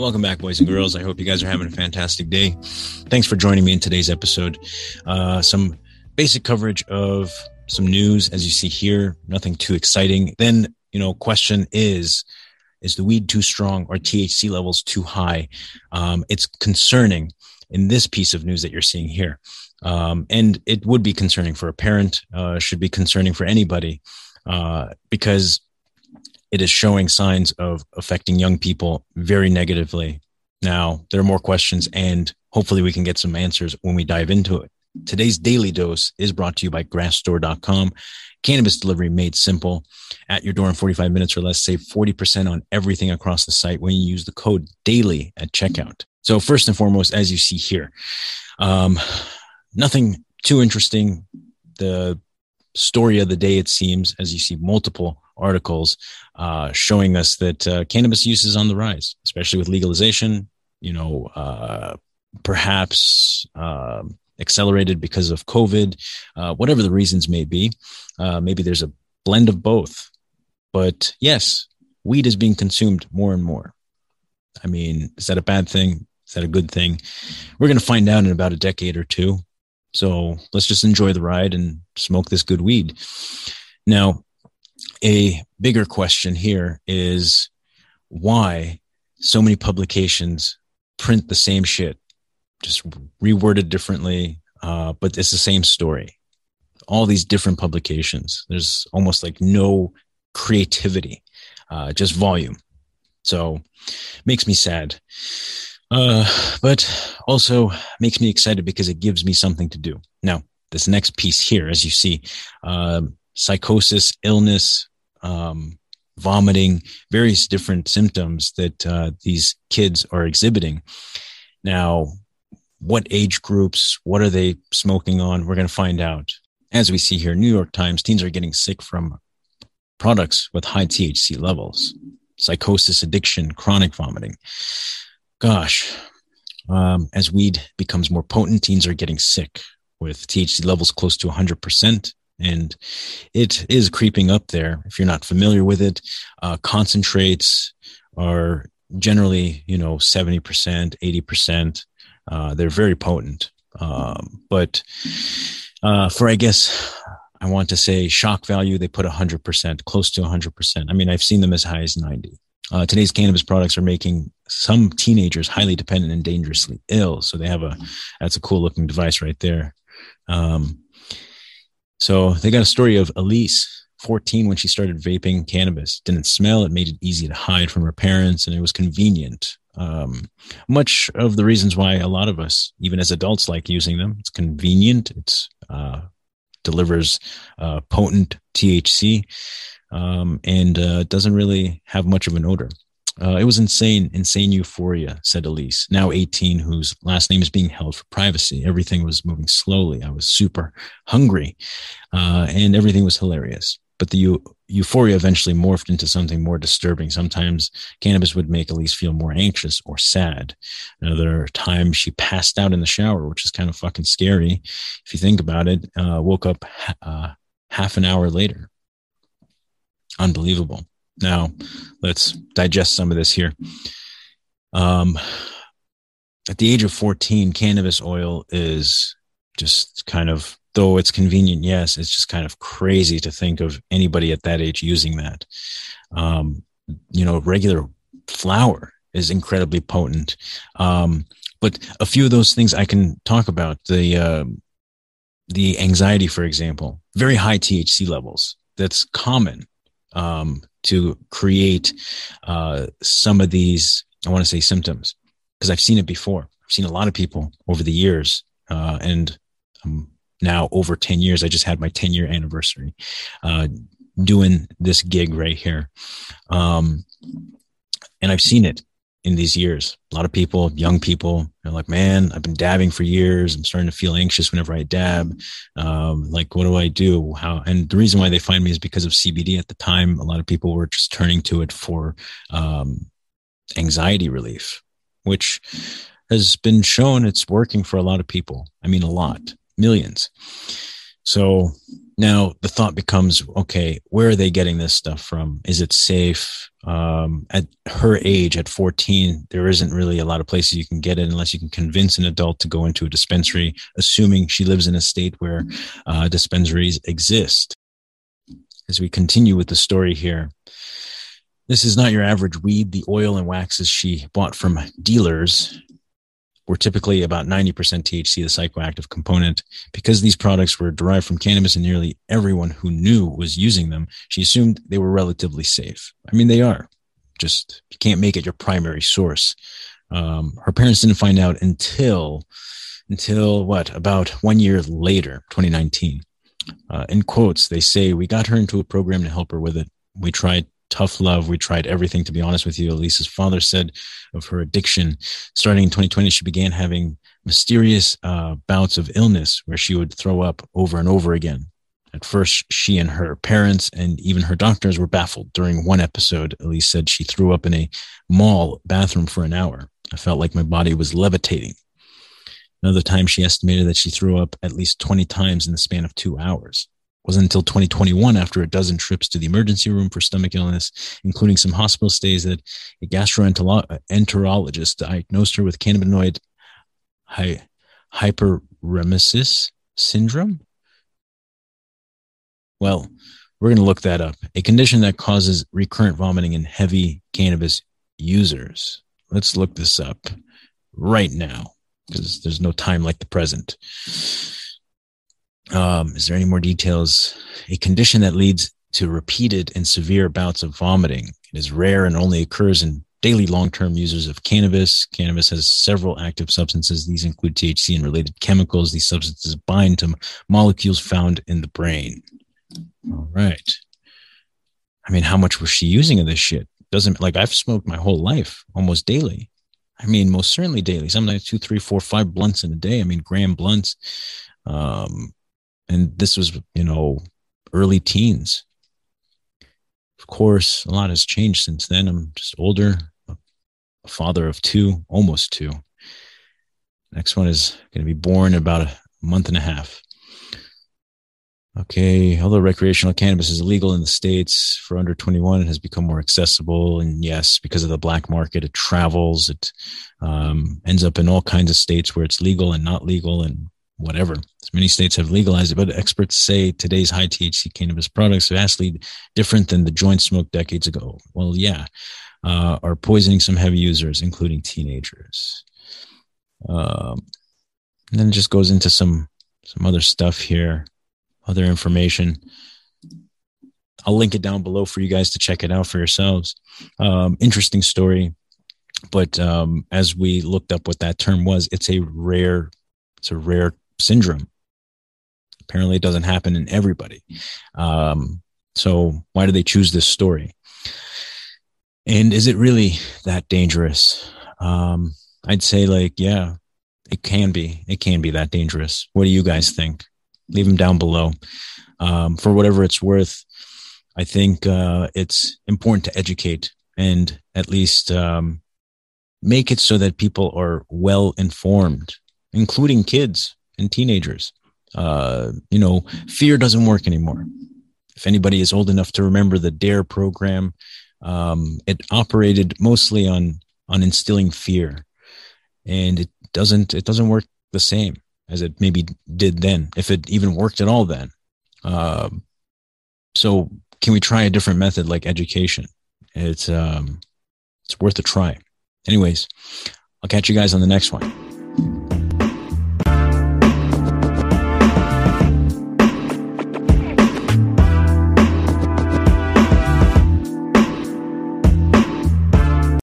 Welcome back, boys and girls. I hope you guys are having a fantastic day. Thanks for joining me in today's episode. Uh, some basic coverage of some news, as you see here, nothing too exciting. Then, you know, question is, is the weed too strong or THC levels too high? Um, it's concerning in this piece of news that you're seeing here. Um, and it would be concerning for a parent, uh, should be concerning for anybody, uh, because it is showing signs of affecting young people very negatively. Now, there are more questions, and hopefully, we can get some answers when we dive into it. Today's daily dose is brought to you by grassdoor.com. Cannabis delivery made simple at your door in 45 minutes or less. Save 40% on everything across the site when you use the code daily at checkout. So, first and foremost, as you see here, um, nothing too interesting. The story of the day, it seems, as you see multiple articles uh, showing us that uh, cannabis use is on the rise, especially with legalization. You know, uh, perhaps um, accelerated because of COVID, uh, whatever the reasons may be. Uh, maybe there's a blend of both. But yes, weed is being consumed more and more. I mean, is that a bad thing? Is that a good thing? We're going to find out in about a decade or two. So let's just enjoy the ride and smoke this good weed. Now, a bigger question here is why so many publications print the same shit, just reworded differently, uh, but it's the same story. All these different publications, there's almost like no creativity, uh, just volume. So makes me sad. Uh, but also makes me excited because it gives me something to do. Now, this next piece here, as you see, uh, psychosis, illness, um, vomiting, various different symptoms that uh, these kids are exhibiting. Now, what age groups, what are they smoking on? We're going to find out. As we see here, New York Times, teens are getting sick from products with high THC levels, psychosis, addiction, chronic vomiting. Gosh, um, as weed becomes more potent, teens are getting sick with THC levels close to 100% and it is creeping up there. If you're not familiar with it, uh, concentrates are generally, you know, 70%, 80%. Uh, they're very potent. Um, but uh, for, I guess, I want to say shock value, they put 100%, close to 100%. I mean, I've seen them as high as 90. Uh, today's cannabis products are making some teenagers highly dependent and dangerously ill. So they have a, that's a cool looking device right there. Um, so they got a story of Elise, 14, when she started vaping cannabis. Didn't smell. It made it easy to hide from her parents, and it was convenient. Um, much of the reasons why a lot of us, even as adults, like using them. It's convenient. It's uh, delivers uh, potent THC, um, and uh, doesn't really have much of an odor. Uh, it was insane, insane euphoria, said Elise, now 18, whose last name is being held for privacy. Everything was moving slowly. I was super hungry, uh, and everything was hilarious. But the eu- euphoria eventually morphed into something more disturbing. Sometimes cannabis would make Elise feel more anxious or sad. Another time she passed out in the shower, which is kind of fucking scary. If you think about it, uh, woke up uh, half an hour later. Unbelievable. Now, let's digest some of this here. Um, at the age of 14, cannabis oil is just kind of, though it's convenient, yes, it's just kind of crazy to think of anybody at that age using that. Um, you know, regular flower is incredibly potent. Um, but a few of those things I can talk about the, uh, the anxiety, for example, very high THC levels. That's common um, to create uh, some of these, I want to say symptoms, because I've seen it before. I've seen a lot of people over the years, uh, and um, now over 10 years, I just had my 10 year anniversary uh, doing this gig right here. Um, and I've seen it in these years. A lot of people, young people, are like, man, I've been dabbing for years. I'm starting to feel anxious whenever I dab. Um, like, what do I do? How? And the reason why they find me is because of CBD at the time. A lot of people were just turning to it for um, anxiety relief, which has been shown it's working for a lot of people. I mean, a lot, millions. So now the thought becomes, okay, where are they getting this stuff from? Is it safe? Um, at her age, at 14, there isn't really a lot of places you can get it unless you can convince an adult to go into a dispensary, assuming she lives in a state where uh, dispensaries exist. As we continue with the story here, this is not your average weed. The oil and waxes she bought from dealers were typically about 90% THC, the psychoactive component. Because these products were derived from cannabis and nearly everyone who knew was using them, she assumed they were relatively safe. I mean, they are. Just you can't make it your primary source. Um, her parents didn't find out until until what about one year later 2019 uh, in quotes they say we got her into a program to help her with it we tried tough love. We tried everything, to be honest with you. Elise's father said of her addiction. Starting in 2020, she began having mysterious uh, bouts of illness where she would throw up over and over again. At first, she and her parents and even her doctors were baffled. During one episode, Elise said she threw up in a mall bathroom for an hour. I felt like my body was levitating. Another time, she estimated that she threw up at least 20 times in the span of two hours wasn't until 2021 after a dozen trips to the emergency room for stomach illness, including some hospital stays, that a gastroenterologist diagnosed her with cannabinoid hy- hyperemesis syndrome. Well, we're going to look that up. A condition that causes recurrent vomiting in heavy cannabis users. Let's look this up right now because there's no time like the present. Um, is there any more details? A condition that leads to repeated and severe bouts of vomiting. It is rare and only occurs in daily long-term users of cannabis. Cannabis has several active substances. These include THC and related chemicals. These substances bind to molecules found in the brain. All right. I mean, how much was she using of this shit? Doesn't like I've smoked my whole life, almost daily. I mean, most certainly daily. Sometimes two, three, four, five blunts in a day. I mean, gram blunts. Um, and this was, you know, early teens. Of course, a lot has changed since then. I'm just older, a father of two, almost two. Next one is going to be born about a month and a half. Okay, although recreational cannabis is illegal in the states for under 21, it has become more accessible. And yes, because of the black market, it travels. It um, ends up in all kinds of states where it's legal and not legal, and whatever. As Many states have legalized it, but experts say today's high THC cannabis products are vastly different than the joint smoke decades ago. Well, yeah, uh, are poisoning some heavy users, including teenagers. Um, and then it just goes into some some other stuff here, other information. I'll link it down below for you guys to check it out for yourselves. Um, interesting story, but um, as we looked up what that term was, it's a rare, it's a rare syndrome. Apparently, it doesn't happen in everybody. Um, so, why do they choose this story? And is it really that dangerous? Um, I'd say, like, yeah, it can be. It can be that dangerous. What do you guys think? Leave them down below. Um, for whatever it's worth, I think uh, it's important to educate and at least um, make it so that people are well informed, including kids and teenagers. Uh, you know, fear doesn't work anymore. If anybody is old enough to remember the DARE program, um, it operated mostly on on instilling fear, and it doesn't it doesn't work the same as it maybe did then, if it even worked at all then. Um, so, can we try a different method like education? It's um, it's worth a try. Anyways, I'll catch you guys on the next one.